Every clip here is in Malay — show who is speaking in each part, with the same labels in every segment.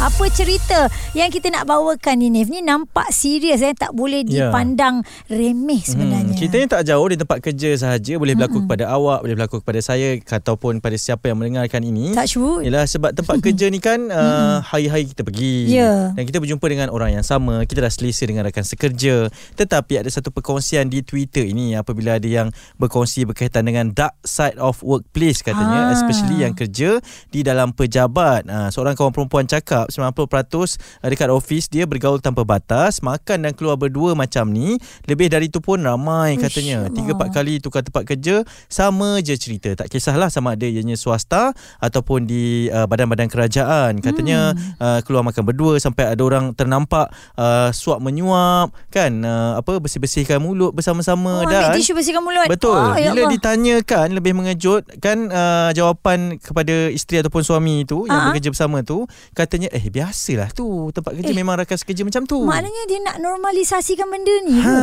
Speaker 1: Apa cerita yang kita nak bawakan ni Nif Ni nampak serius eh Tak boleh
Speaker 2: Ya.
Speaker 1: dipandang remeh sebenarnya
Speaker 2: Hmm, kita ni tak jauh di tempat kerja sahaja boleh berlaku kepada awak, boleh berlaku kepada saya ataupun pada siapa yang mendengarkan ini.
Speaker 1: Tak shoot
Speaker 2: Yalah sebab tempat kerja ni kan uh, hari-hari kita pergi
Speaker 1: Ya.
Speaker 2: dan kita berjumpa dengan orang yang sama, kita dah selesa dengan rakan sekerja. Tetapi ada satu perkongsian di Twitter ini apabila ada yang berkongsi berkaitan dengan dark side of workplace katanya,
Speaker 1: Ah.
Speaker 2: especially yang kerja di dalam pejabat. Uh, seorang kawan perempuan cakap 90% dekat office dia bergaul tanpa batas, makan dan keluar berdua macam ni. Lebih dari itu pun ramai
Speaker 1: Uish,
Speaker 2: katanya. Tiga empat kali tukar tempat kerja sama je cerita. Tak kisahlah sama ada ianya swasta ataupun di uh, badan-badan kerajaan. Katanya hmm. uh, keluar makan berdua sampai ada orang ternampak uh, suap menyuap kan uh, apa bersih-bersihkan mulut bersama-sama
Speaker 1: Oh,
Speaker 2: dan
Speaker 1: ambil tisu bersihkan mulut
Speaker 2: Betul.
Speaker 1: oh, ya
Speaker 2: Bila
Speaker 1: Allah.
Speaker 2: ditanyakan lebih mengejut kan uh, jawapan kepada isteri ataupun suami itu yang
Speaker 1: Ha-ha.
Speaker 2: bekerja bersama tu katanya eh biasalah tu tempat kerja
Speaker 1: Eh,
Speaker 2: memang rakan sekerja macam tu.
Speaker 1: Maknanya dia nak normalisasikan benda ni
Speaker 2: Ha.
Speaker 1: ha.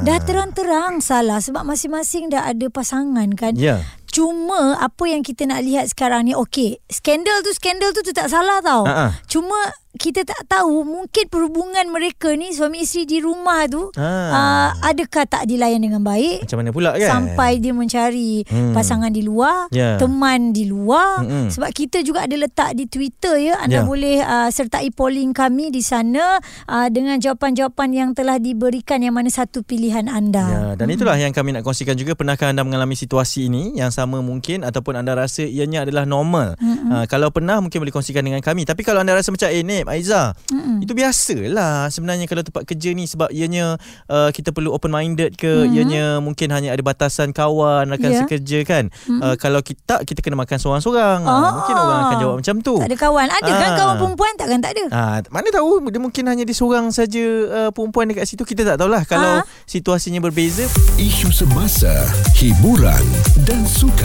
Speaker 1: Dah terang-terang salah Sebab masing-masing dah ada pasangan kan
Speaker 2: Ya.
Speaker 1: Cuma apa yang kita nak lihat sekarang ni Okey Skandal tu Skandal tu tu tak salah tau
Speaker 2: Ha-ha.
Speaker 1: Cuma kita tak tahu Mungkin perhubungan mereka ni Suami isteri di rumah tu
Speaker 2: Ha.
Speaker 1: uh, Adakah tak dilayan dengan baik
Speaker 2: Macam mana pula kan?
Speaker 1: Sampai dia mencari
Speaker 2: Hmm.
Speaker 1: pasangan di luar
Speaker 2: Ya.
Speaker 1: Teman di luar
Speaker 2: Mm-mm.
Speaker 1: Sebab kita juga ada letak di Twitter ya Anda
Speaker 2: Ya.
Speaker 1: boleh uh, sertai polling kami di sana uh, Dengan jawapan-jawapan yang telah diberikan Yang mana satu pilihan anda
Speaker 2: Ya, dan itulah yang kami nak kongsikan juga pernahkah anda mengalami situasi ini yang sama mungkin ataupun anda rasa ianya adalah normal.
Speaker 1: Mm-mm.
Speaker 2: Uh, kalau pernah mungkin boleh kongsikan dengan kami. Tapi kalau anda rasa macam eh Nip, Aiza,
Speaker 1: Mm-mm.
Speaker 2: itu biasalah sebenarnya kalau tempat kerja ni sebab ianya uh, kita perlu open minded ke,
Speaker 1: Mhm.
Speaker 2: ianya mungkin hanya ada batasan kawan rakan
Speaker 1: Ya.
Speaker 2: sekerja kan.
Speaker 1: Mm-mm.
Speaker 2: Uh, kalau kita kita kena makan seorang-seorang.
Speaker 1: Oh.
Speaker 2: Uh, mungkin orang akan jawab macam tu.
Speaker 1: Tak ada kawan Ada kan
Speaker 2: Ah.
Speaker 1: kawan perempuan Takkan tak ada
Speaker 2: Ah, mana tahu dia mungkin hanya dia seorang saja uh, perempuan dekat situ kita tak tahulah kalau
Speaker 1: Ah.
Speaker 2: situasinya berbeza
Speaker 3: Isu semasa, hiburan dan sukan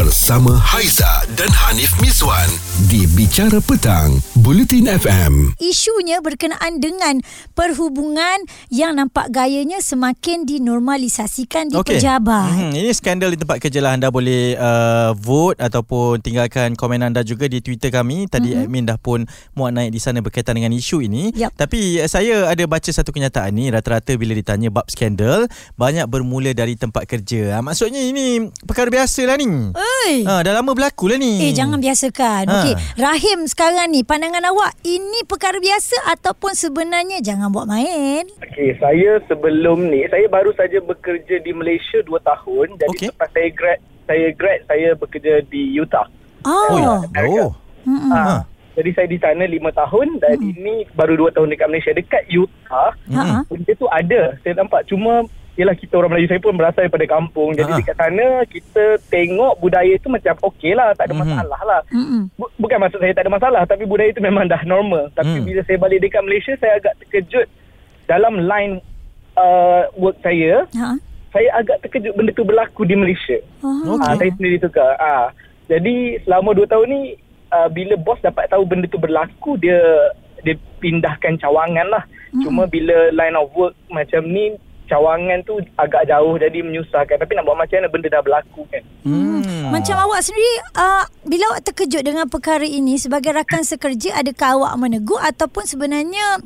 Speaker 3: bersama Haiza dan Hanif Miswan di Bicara Petang, Buletin FM.
Speaker 1: Isunya berkenaan dengan perhubungan yang nampak gayanya semakin dinormalisasikan di
Speaker 2: Okey.
Speaker 1: pejabat.
Speaker 2: Hmm, ini skandal di tempat kerja lah. Anda boleh uh, vote ataupun tinggalkan komen anda juga di Twitter kami. Tadi mm-hmm. admin dah pun muat naik di sana berkaitan dengan isu ini.
Speaker 1: Yap.
Speaker 2: Tapi uh, saya ada baca satu kenyataan ni. Rata-rata bila ditanya bab skandal, banyak bermula dari tempat kerja. Ha, maksudnya ini perkara biasa lah ni.
Speaker 1: Oi.
Speaker 2: Ha, dah lama berlaku lah ni.
Speaker 1: Eh jangan biasakan.
Speaker 2: Ha.
Speaker 1: Okey, Rahim sekarang ni pandangan awak ini perkara biasa ataupun sebenarnya jangan buat main?
Speaker 4: Okey, saya sebelum ni saya baru saja bekerja di Malaysia 2 tahun. Jadi okay. lepas saya grad, saya grad saya bekerja di Utah.
Speaker 1: Oh.
Speaker 2: Oh, ya. Oh.
Speaker 1: Mm-mm.
Speaker 4: Ha.
Speaker 2: Ha.
Speaker 4: Jadi saya di sana 5 tahun dan
Speaker 1: Hmm.
Speaker 4: ini baru 2 tahun dekat Malaysia. Dekat Utah,
Speaker 1: Ha.
Speaker 4: benda tu ada. Saya nampak cuma Yelah kita orang Melayu Saya pun berasal daripada kampung Jadi
Speaker 2: Ha.
Speaker 4: dekat sana Kita tengok budaya tu Macam okey lah Tak ada
Speaker 2: Mhm.
Speaker 4: masalah lah. Bu- Bukan maksud saya tak ada masalah Tapi budaya tu memang dah normal Tapi
Speaker 2: Hmm.
Speaker 4: bila saya balik dekat Malaysia Saya agak terkejut Dalam line uh, work saya
Speaker 1: Ha.
Speaker 4: Saya agak terkejut benda tu berlaku di Malaysia
Speaker 1: Oh.
Speaker 2: Okey.
Speaker 4: Ah, saya sendiri tukar. Ah, jadi selama 2 tahun ni uh, bila bos dapat tahu benda tu berlaku dia dia pindahkan cawangan lah.
Speaker 1: Mm.
Speaker 4: Cuma bila line of work macam ni cawangan tu agak jauh jadi menyusahkan. Tapi nak buat macam mana benda dah berlaku kan.
Speaker 2: Hmm.
Speaker 1: Macam awak sendiri uh, Bila awak terkejut dengan perkara ini Sebagai rakan sekerja Adakah awak menegur Ataupun sebenarnya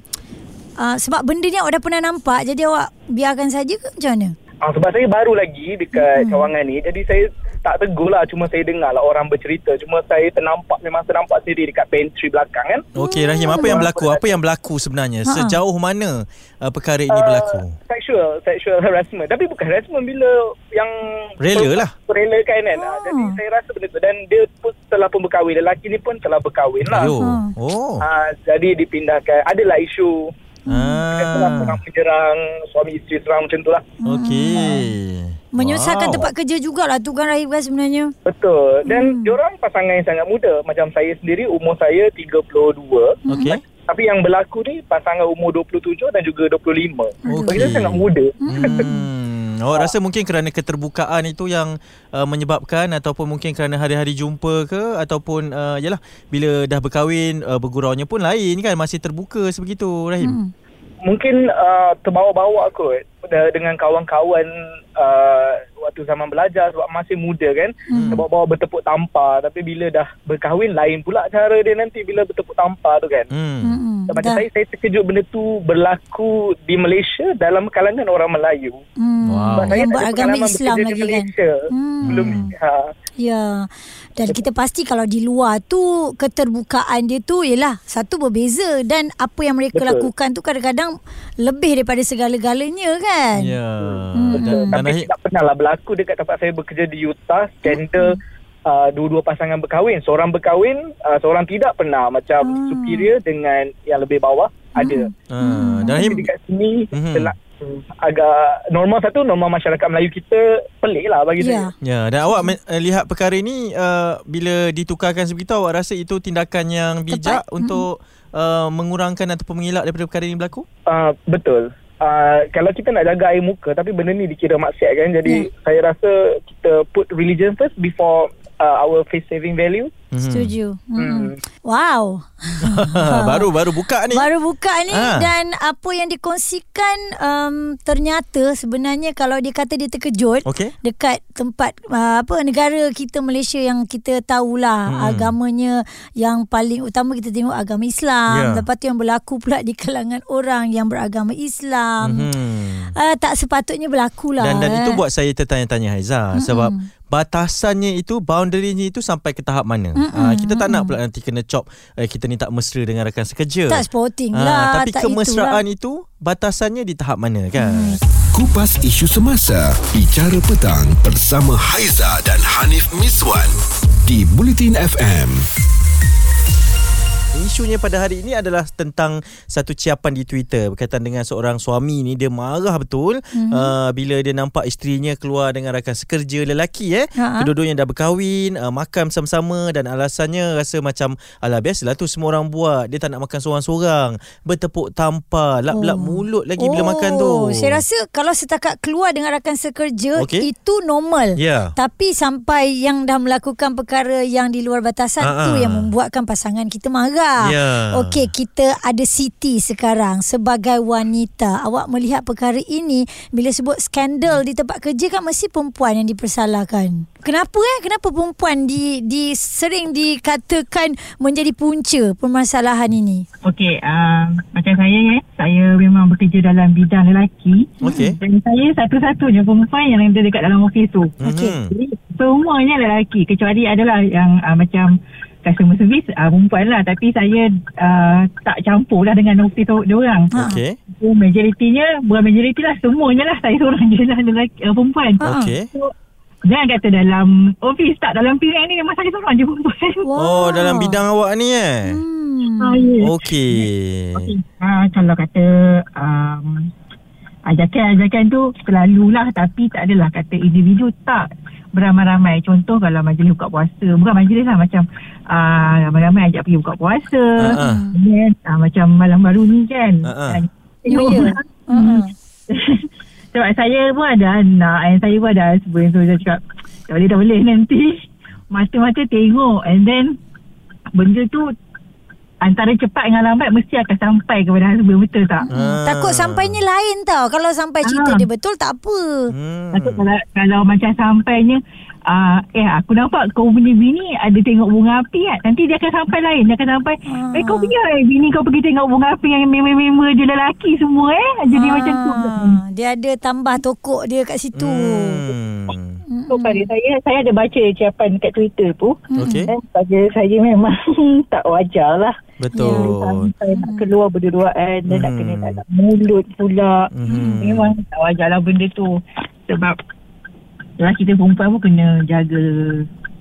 Speaker 1: uh, Sebab benda ni awak dah pernah nampak Jadi awak biarkan saja ke macam mana?
Speaker 4: Ah, sebab saya baru lagi dekat cawangan ni. Jadi saya tak tegur lah. Cuma saya dengar lah orang bercerita. Cuma saya ternampak memang ternampak sendiri dekat pantry belakang kan.
Speaker 2: Okey Rahim, apa yang berlaku? Apa yang berlaku sebenarnya?
Speaker 1: Ha.
Speaker 2: Sejauh mana uh, perkara ini
Speaker 4: Uh,
Speaker 2: berlaku?
Speaker 4: Sexual Sexual harassment Tapi bukan harassment Bila yang
Speaker 2: Rela lah.
Speaker 4: Rela kan kan
Speaker 1: Oh.
Speaker 4: oh. Jadi saya rasa benda tu Dan dia pun telah pun berkahwin Lelaki ni pun telah berkahwin lah
Speaker 2: Ayo.
Speaker 1: Ha.
Speaker 2: Oh.
Speaker 4: uh, Jadi dipindahkan Adalah isu telah
Speaker 2: Ah.
Speaker 4: orang menyerang Suami isteri serang macam tu lah
Speaker 2: Okey.
Speaker 1: Menyusahkan
Speaker 2: Wow.
Speaker 1: tempat kerja jugalah tu kan Rahim kan sebenarnya
Speaker 4: Betul Dan
Speaker 1: Hmm.
Speaker 4: diorang pasangan yang sangat muda Macam saya sendiri Umur saya 32
Speaker 2: Okey.
Speaker 4: Tapi yang berlaku ni Pasangan umur 27 Dan juga 25
Speaker 2: Okey.
Speaker 4: Bagi saya sangat muda
Speaker 2: Hmm. Awak rasa mungkin kerana keterbukaan itu yang uh, menyebabkan ataupun mungkin kerana hari-hari jumpa ke ataupun uh, yalah bila dah berkahwin uh, berguraunya pun lain kan masih terbuka sebegitu Rahim.
Speaker 1: Hmm.
Speaker 4: mungkin uh, terbawa-bawa kot dengan kawan-kawan uh, waktu zaman belajar sebab masih muda kan hmm. terbawa-bawa bertepuk tampar tapi bila dah berkahwin lain pula cara dia nanti bila bertepuk tampar tu kan
Speaker 2: Hmm.
Speaker 1: Mm-mm.
Speaker 4: macam
Speaker 1: Dah.
Speaker 4: saya saya terkejut benda tu berlaku di Malaysia dalam kalangan orang Melayu
Speaker 1: Hmm.
Speaker 2: Wow.
Speaker 4: Sebab
Speaker 1: Yang beragama Islam lagi
Speaker 4: di
Speaker 1: kan.
Speaker 4: Malaysia
Speaker 1: Hmm.
Speaker 4: belum ha.
Speaker 1: Ya. Dan kita pasti kalau di luar tu keterbukaan dia tu ialah satu berbeza dan apa yang mereka
Speaker 4: Betul.
Speaker 1: lakukan tu kadang-kadang lebih daripada segala-galanya kan.
Speaker 2: Ya.
Speaker 1: Hmm.
Speaker 2: Dan, dan
Speaker 4: Tapi
Speaker 2: akhir,
Speaker 4: tak pernah lah berlaku dekat tempat saya bekerja di Utah skandal uh, dua-dua pasangan berkahwin seorang berkahwin uh, seorang tidak pernah macam
Speaker 1: Hmm.
Speaker 4: superior dengan yang lebih bawah ada
Speaker 2: uh, dan
Speaker 4: Tapi
Speaker 2: akhir,
Speaker 4: dekat sini
Speaker 2: Mhm.
Speaker 4: telah, hmm, agak normal satu normal masyarakat Melayu kita pelik lah bagi
Speaker 1: Ya.
Speaker 4: saya
Speaker 2: Ya, dan awak men- uh, lihat perkara ini uh, bila ditukarkan sebegitu awak rasa itu tindakan yang bijak
Speaker 1: Tepat.
Speaker 2: untuk uh, mengurangkan ataupun mengelak daripada perkara ini berlaku?
Speaker 4: uh, betul Uh, kalau kita nak jaga air muka tapi benda ni dikira maksiat kan jadi
Speaker 1: Ya.
Speaker 4: saya rasa kita put religion first before uh, our face saving value
Speaker 2: Mhm.
Speaker 1: Setuju. Hmm.
Speaker 4: Hmm.
Speaker 1: Wow.
Speaker 2: baru baru buka ni.
Speaker 1: Baru buka ni
Speaker 2: Ah.
Speaker 1: dan apa yang dikongsikan um, ternyata sebenarnya kalau dia kata dia terkejut
Speaker 2: Okey.
Speaker 1: dekat tempat uh, apa negara kita Malaysia yang kita tahulah
Speaker 2: Hmm.
Speaker 1: hmm. agamanya yang paling utama kita tengok agama Islam.
Speaker 2: Ya.
Speaker 1: Lepas tu yang berlaku pula di kalangan orang yang beragama Islam.
Speaker 2: Mhm.
Speaker 1: Uh, tak sepatutnya berlaku lah.
Speaker 2: Dan dan
Speaker 1: eh.
Speaker 2: itu buat saya tertanya-tanya Haiza sebab batasannya itu boundary-nya itu sampai ke tahap mana? Ah, kita tak nak pula nanti kena cop eh, kita ni tak mesra dengan rakan sekerja.
Speaker 1: tak sporting
Speaker 2: Ah,
Speaker 1: lah.
Speaker 2: tapi
Speaker 1: tak
Speaker 2: kemesraan
Speaker 1: itulah.
Speaker 2: itu batasannya di tahap mana kan?
Speaker 3: Kupas isu semasa Bicara petang Bersama Haiza dan Hanif Miswan Di Bulletin FM
Speaker 2: Isunya pada hari ini adalah tentang satu ciapan di Twitter berkaitan dengan seorang suami ni dia marah betul mm-hmm. uh, bila dia nampak isterinya keluar dengan rakan sekerja lelaki eh
Speaker 1: Ha-ha.
Speaker 2: kedua-duanya dah berkahwin uh, makan bersama-sama dan alasannya rasa macam alah biasalah tu semua orang buat dia tak nak makan seorang-seorang bertepuk tampar lap-lap
Speaker 1: Oh.
Speaker 2: mulut lagi bila makan tu
Speaker 1: Saya rasa kalau setakat keluar dengan rakan sekerja
Speaker 2: Okey.
Speaker 1: itu normal.
Speaker 2: Ya.
Speaker 1: Tapi sampai yang dah melakukan perkara yang di luar batasan
Speaker 2: Ha-ha.
Speaker 1: tu yang membuatkan pasangan kita marah.
Speaker 2: Ya.
Speaker 1: Okey, kita ada Siti sekarang sebagai wanita. Awak melihat perkara ini bila sebut skandal di tempat kerja kan mesti perempuan yang dipersalahkan. Kenapa eh? Kenapa perempuan di di sering dikatakan menjadi punca permasalahan ini?
Speaker 5: Okey, uh, macam saya ya, saya memang bekerja dalam bidang lelaki.
Speaker 2: Okey.
Speaker 5: Dan saya satu-satunya perempuan yang ada dekat dalam office tu.
Speaker 1: Okey.
Speaker 2: Mhm.
Speaker 5: Jadi semuanya lelaki kecuali adalah yang uh, macam customer service uh, perempuan lah tapi saya uh, tak campur lah dengan office dia orang.
Speaker 1: Ha.
Speaker 2: Okey.
Speaker 5: So majoritinya bukan majoriti lah semuanya lah saya seorang je lah lelaki, uh, perempuan.
Speaker 2: Okey.
Speaker 5: So, jangan kata dalam office tak dalam pilihan ni memang saya seorang je perempuan.
Speaker 2: Oh dalam bidang awak ni eh.
Speaker 1: Hmm.
Speaker 5: Ah, ya.
Speaker 2: Okey.
Speaker 5: Okey. Uh, kalau kata um, ajakan-ajakan tu selalulah tapi tak adalah kata individu tak beramai-ramai. Contoh kalau majlis buka puasa. Bukan majlis lah macam uh, ramai-ramai ajak pergi buka puasa.
Speaker 2: Ha.
Speaker 5: Then, uh, macam malam baru ni kan. Dan-
Speaker 1: ya.
Speaker 5: Hmm. Sebab saya pun ada anak and saya pun ada husband. So saya cakap tak boleh tak boleh nanti mata-mata tengok and then benda tu antara cepat dengan lambat mesti akan sampai kepada husband betul tak?
Speaker 2: Ah.
Speaker 1: Takut sampainya lain tau. Kalau sampai cerita
Speaker 5: Ah.
Speaker 1: dia betul tak apa.
Speaker 2: Hmm.
Speaker 5: Takut kalau, kalau macam sampainya uh, eh aku nampak kau punya bini ada tengok bunga api kan. Nanti dia akan sampai lain. Dia akan sampai
Speaker 1: Ah.
Speaker 5: eh kau punya eh, bini kau pergi tengok bunga api yang member-member dia lelaki semua eh. Jadi
Speaker 1: Ah,
Speaker 5: macam tu.
Speaker 1: Dia ada tambah tokok dia kat situ.
Speaker 2: Hmm.
Speaker 5: So pada saya saya ada baca ucapan kat Twitter tu.
Speaker 2: Okey.
Speaker 5: Dan pada saya memang tak wajar lah.
Speaker 2: Betul.
Speaker 5: Sampai nak keluar berduaan dan nak
Speaker 2: Hmm.
Speaker 5: kena dalam mulut pula.
Speaker 2: Mhm.
Speaker 5: Memang tak wajar lah benda tu. Sebab lelaki dan perempuan pun kena jaga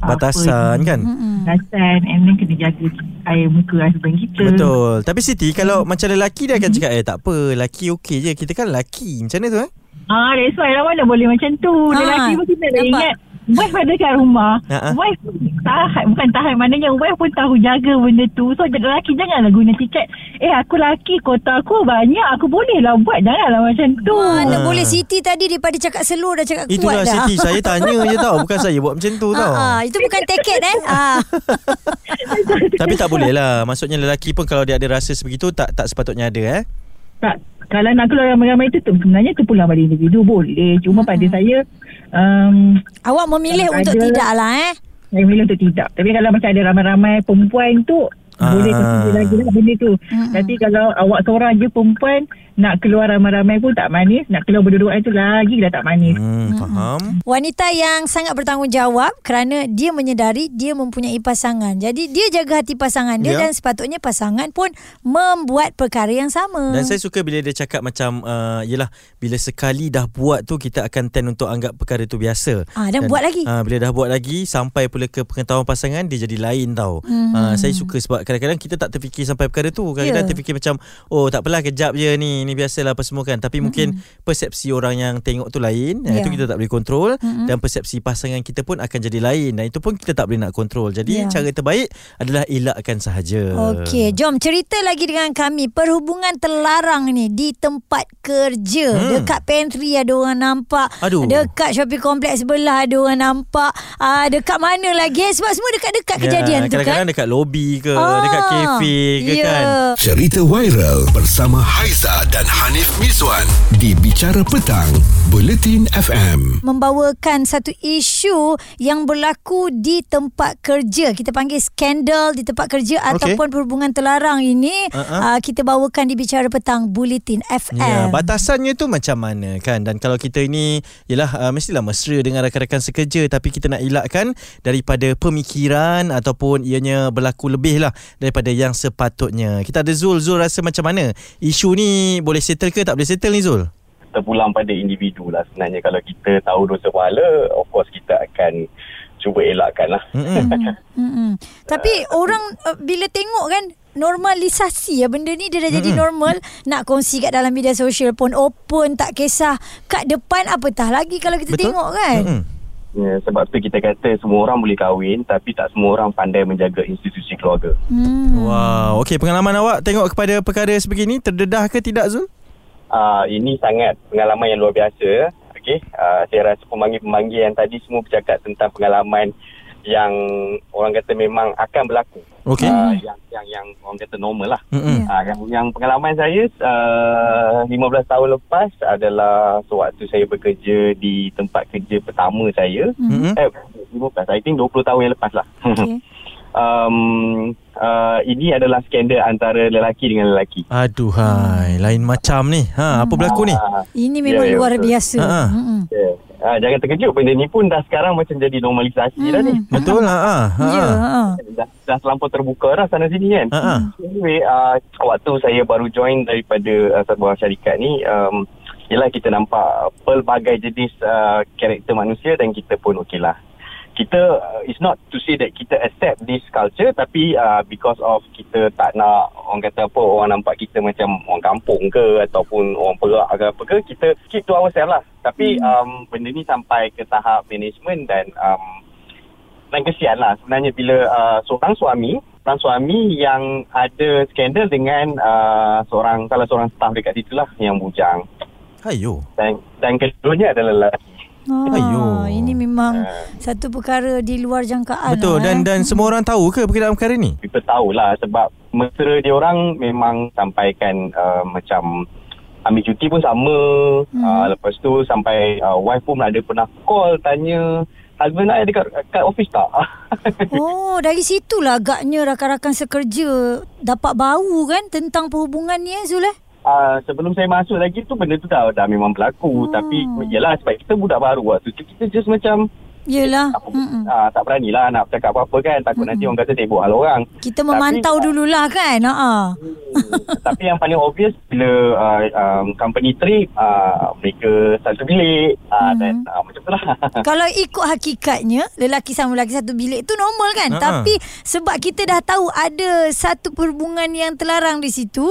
Speaker 2: Batasan
Speaker 5: apa,
Speaker 2: kan?
Speaker 1: Mm-mm.
Speaker 5: Batasan and then kena jaga air muka husband kita.
Speaker 2: Betul. Tapi Siti kalau macam lelaki dia akan cakap eh tak apa, lelaki okey je. Kita kan lelaki. Macam mana tu eh?
Speaker 5: Ah, that's why lah mana boleh macam tu.
Speaker 1: Ah,
Speaker 5: Lelaki pun kita nak
Speaker 1: nampak.
Speaker 5: ingat. Wife ada kat rumah.
Speaker 2: Ha, ha.
Speaker 5: Wife tahan. Bukan tahan. Maknanya wife pun tahu jaga benda tu. So lelaki janganlah guna tiket. Eh aku lelaki kota aku banyak. Aku boleh lah buat. Janganlah macam tu.
Speaker 1: Mana
Speaker 2: Ah.
Speaker 1: boleh Siti tadi daripada cakap slow dah cakap
Speaker 2: Itulah
Speaker 1: kuat dah.
Speaker 2: Siti, saya tanya je tau. Bukan saya buat macam tu tau.
Speaker 1: Ah, ah, itu bukan tiket eh. Ah.
Speaker 2: Tapi tak boleh lah. Maksudnya lelaki pun kalau dia ada rasa sebegitu tak tak sepatutnya ada eh.
Speaker 5: tak kalau nak keluar ramai-ramai tu, tu sebenarnya tu pulang pada individu boleh. Cuma pada saya um,
Speaker 1: Awak memilih
Speaker 5: Ada-
Speaker 1: untuk tidak lah eh.
Speaker 5: saya memilih untuk tidak. Tapi kalau macam ada ramai-ramai perempuan tu
Speaker 2: Ah.
Speaker 5: boleh consider lagi lah benda tu. Tapi kalau awak seorang je perempuan nak keluar ramai-ramai pun tak manis. Nak keluar berdua tu lagi dah tak manis.
Speaker 2: Hmm, faham.
Speaker 1: Wanita yang sangat bertanggungjawab kerana dia menyedari dia mempunyai pasangan. Jadi dia jaga hati pasangan dia
Speaker 2: Ya.
Speaker 1: dan sepatutnya pasangan pun membuat perkara yang sama.
Speaker 2: Dan saya suka bila dia cakap macam uh, Yelah Bila sekali dah buat tu Kita akan tend untuk anggap perkara tu biasa
Speaker 1: Ah, dan buat lagi.
Speaker 2: uh, Bila dah buat lagi Sampai pula ke pengetahuan pasangan Dia jadi lain tau
Speaker 1: Mhm.
Speaker 2: uh, Saya suka sebab kadang-kadang Kita tak terfikir sampai perkara tu Kadang-kadang
Speaker 1: Ya.
Speaker 2: terfikir macam Oh tak apalah kejap je ni Ni biasalah apa semua kan Tapi mungkin Persepsi orang yang tengok tu lain.
Speaker 1: Ya.
Speaker 2: Itu kita tak boleh kontrol
Speaker 1: Mhm.
Speaker 2: Dan persepsi pasangan kita pun Akan jadi lain Dan itu pun kita tak boleh nak kontrol Jadi
Speaker 1: Ya.
Speaker 2: cara terbaik Adalah elakkan sahaja
Speaker 1: Okey, jom cerita lagi dengan kami. Perhubungan terlarang ni di tempat kerja.
Speaker 2: Hmm.
Speaker 1: Dekat pantry ada orang nampak.
Speaker 2: Aduh.
Speaker 1: Dekat shopping kompleks sebelah ada orang nampak. Ah dekat mana lagi? Sebab semua dekat-dekat kejadian tu kan.
Speaker 2: Ya, Kadang-kadang dekat lobi ke
Speaker 1: Ah,
Speaker 2: Dekat kafe ke
Speaker 1: ya.
Speaker 2: kan
Speaker 3: Cerita viral bersama Haiza dan Hanif Miswan di Bicara Petang, Buletin FM.
Speaker 1: membawakan satu isu yang berlaku di tempat kerja. Kita panggil skandal di tempat kerja
Speaker 2: Okey.
Speaker 1: ataupun perhubungan terlarang ini
Speaker 2: Uh-uh.
Speaker 1: uh, kita bawakan di Bicara Petang Bulletin FM.
Speaker 2: Ya, batasannya tu macam mana kan Dan kalau kita ini Yelah uh, mestilah mesra dengan rakan-rakan sekerja Tapi kita nak elakkan Daripada pemikiran Ataupun ianya berlaku lebih lah Daripada yang sepatutnya Kita ada Zul Zul rasa macam mana Isu ni boleh settle ke tak boleh settle ni Zul
Speaker 6: terpulang pada individu lah sebenarnya kalau kita tahu dosa pahala of course kita akan cuba elakkan lah
Speaker 2: Mm-mm.
Speaker 1: Mm-mm. Tapi orang uh, bila tengok kan normalisasi ya benda ni dia dah jadi normal nak kongsi kat dalam media sosial pun open tak kisah kat depan apatah lagi kalau kita
Speaker 2: Betul.
Speaker 1: tengok kan.
Speaker 2: Mm-mm.
Speaker 6: Ya, sebab tu kita kata semua orang boleh kahwin tapi tak semua orang pandai menjaga institusi keluarga.
Speaker 1: Hmm.
Speaker 2: Wow Okey pengalaman awak Tengok kepada perkara sebegini Terdedah ke tidak Zul?
Speaker 6: Uh, ini sangat pengalaman yang luar biasa okey? Uh, saya rasa pemanggil-pemanggil yang tadi semua bercakap tentang pengalaman yang orang kata memang akan berlaku
Speaker 2: Okey.
Speaker 6: uh, yang yang yang orang kata normal lah
Speaker 2: Mm-mm.
Speaker 1: Ya.
Speaker 6: Ah, yang yang pengalaman saya uh, 15 tahun lepas adalah sewaktu saya bekerja di tempat kerja pertama saya.
Speaker 2: Mm-mm.
Speaker 6: Eh 15 I think 20 tahun yang lepas lah.
Speaker 1: Okey.
Speaker 6: um, uh, ini adalah skandal antara lelaki dengan lelaki.
Speaker 2: Aduh hai Lain macam ni ha, Apa berlaku ni
Speaker 6: Ah,
Speaker 1: Ini memang
Speaker 6: Ya, ya,
Speaker 1: luar
Speaker 6: betul.
Speaker 1: biasa.
Speaker 2: Ha, ha.
Speaker 6: Yeah. Ah, jangan terkejut benda ni pun dah sekarang macam jadi normalisasi dah ni.
Speaker 2: Betul lah ha, ha.
Speaker 1: Ya. ha.
Speaker 6: Dah, dah terlampau terbuka dah sana sini kan.
Speaker 2: Ha, ha.
Speaker 6: Anyway, uh, waktu saya baru join daripada uh, sebuah syarikat ni, um, yelah kita nampak pelbagai jenis uh, karakter manusia dan kita pun okey lah. Kita, uh, it's not to say that kita accept this culture tapi uh, because of kita tak nak orang kata apa, orang nampak kita macam orang kampung ke ataupun orang perak ke apa ke, kita keep to ourselves lah. Tapi um, benda ni sampai ke tahap management dan um, dan kesian lah. Sebenarnya bila uh, seorang suami seorang suami yang ada skandal dengan uh, seorang salah seorang staff dekat situ lah yang bujang.
Speaker 2: Ayo.
Speaker 6: Dan dan keduanya adalah lelaki.
Speaker 1: Ah,
Speaker 2: Ayuh.
Speaker 1: Ini memang satu perkara di luar jangkaan.
Speaker 2: Betul
Speaker 1: lah,
Speaker 2: dan
Speaker 1: eh.
Speaker 2: dan semua orang tahu ke berkenaan perkara ni
Speaker 6: kita tahulah sebab mesra dia orang memang sampaikan uh, macam ambil cuti pun sama hmm. uh, lepas tu sampai uh, wife pun ada pernah call tanya husband nak dekat kat office tak
Speaker 1: Oh, dari situlah agaknya rakan-rakan sekerja dapat bau kan tentang perhubungan ni eh Zul eh?
Speaker 6: Uh, sebelum saya masuk lagi tu benda tu dah dah memang berlaku
Speaker 1: Hmm.
Speaker 6: tapi yalah sebab kita budak baru waktu tu kita just macam
Speaker 1: Yelah.
Speaker 6: tak,
Speaker 1: Mm-mm.
Speaker 6: uh, tak beranilah nak cakap apa-apa kan takut nanti orang kata sibuk hal orang
Speaker 1: Kita memantau
Speaker 6: Tapi-
Speaker 1: dululah kan.
Speaker 6: Hmm, tapi yang paling obvious bila uh, um, company trip uh, mereka satu bilik uh,
Speaker 1: Hmm.
Speaker 6: dan uh, macam tu lah
Speaker 1: Kalau ikut hakikatnya lelaki sama lelaki satu bilik tu normal kan.
Speaker 2: Ha-ha.
Speaker 1: Tapi sebab kita dah tahu ada satu perhubungan yang terlarang di situ,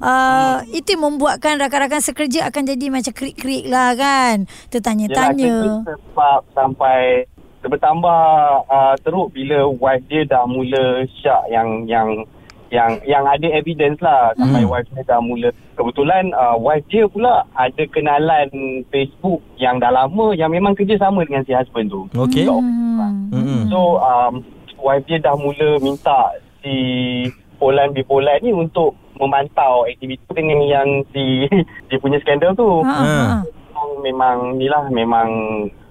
Speaker 1: uh, itu yang membuatkan rakan-rakan sekerja akan jadi macam krik-krik lah kan. Tertanya-tanya.
Speaker 6: sebab sampai bertambah uh, teruk bila wife dia dah mula syak yang yang yang yang ada evidence lah sampai
Speaker 2: Hmm.
Speaker 6: wife dia dah mula kebetulan uh, wife dia pula ada kenalan Facebook yang dah lama yang memang kerja sama dengan si husband tu.
Speaker 2: Okey
Speaker 1: Hmm.
Speaker 2: Mm-mm.
Speaker 6: So um, wife dia dah mula minta si Polan bipolar ni untuk memantau aktiviti dengan yang si dia punya skandal tu.
Speaker 1: Ha, ha. ha.
Speaker 6: Memang, memang ni lah memang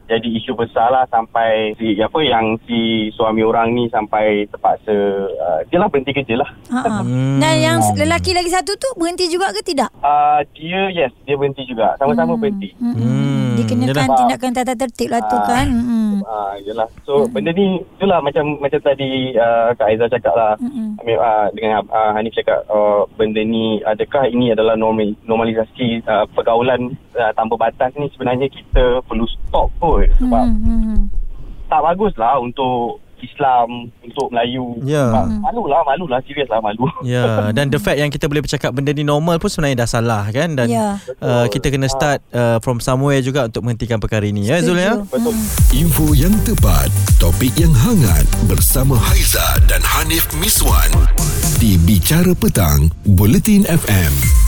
Speaker 6: jadi isu besar lah sampai si apa yang si suami orang ni sampai terpaksa uh, dia lah berhenti kerja lah.
Speaker 1: Ha.
Speaker 2: Hmm.
Speaker 1: Dan yang lelaki lagi satu tu berhenti juga ke tidak?
Speaker 6: Uh, dia yes dia berhenti juga sama-sama berhenti.
Speaker 1: Hmm.
Speaker 2: Hmm,
Speaker 1: Dikenakan
Speaker 2: yelah.
Speaker 1: tindakan tata tertib lah tu
Speaker 6: Ah.
Speaker 1: kan. Hmm.
Speaker 6: Ah, yelah. So benda ni itulah macam macam tadi uh, Kak Aizah cakap lah.
Speaker 1: Mm-mm.
Speaker 6: Uh, dengan uh, Hanif cakap uh, benda ni adakah ini adalah normal, normalisasi uh, pergaulan uh, tanpa batas ni sebenarnya kita perlu stop kot sebab
Speaker 1: Hmm, hmm.
Speaker 6: tak bagus lah untuk Islam, untuk Melayu.
Speaker 2: Ya.
Speaker 6: Sebab Malu lah, malu lah, serius lah malu.
Speaker 2: Ya, dan the fact yang kita boleh bercakap benda ni normal pun sebenarnya dah salah kan dan
Speaker 1: Ya.
Speaker 2: uh, kita kena start uh, from somewhere juga untuk menghentikan perkara ini ya Zul ya.
Speaker 6: Betul.
Speaker 3: Info yang tepat, topik yang hangat bersama Haiza dan Hanif Miswan di Bicara Petang, Bulletin FM.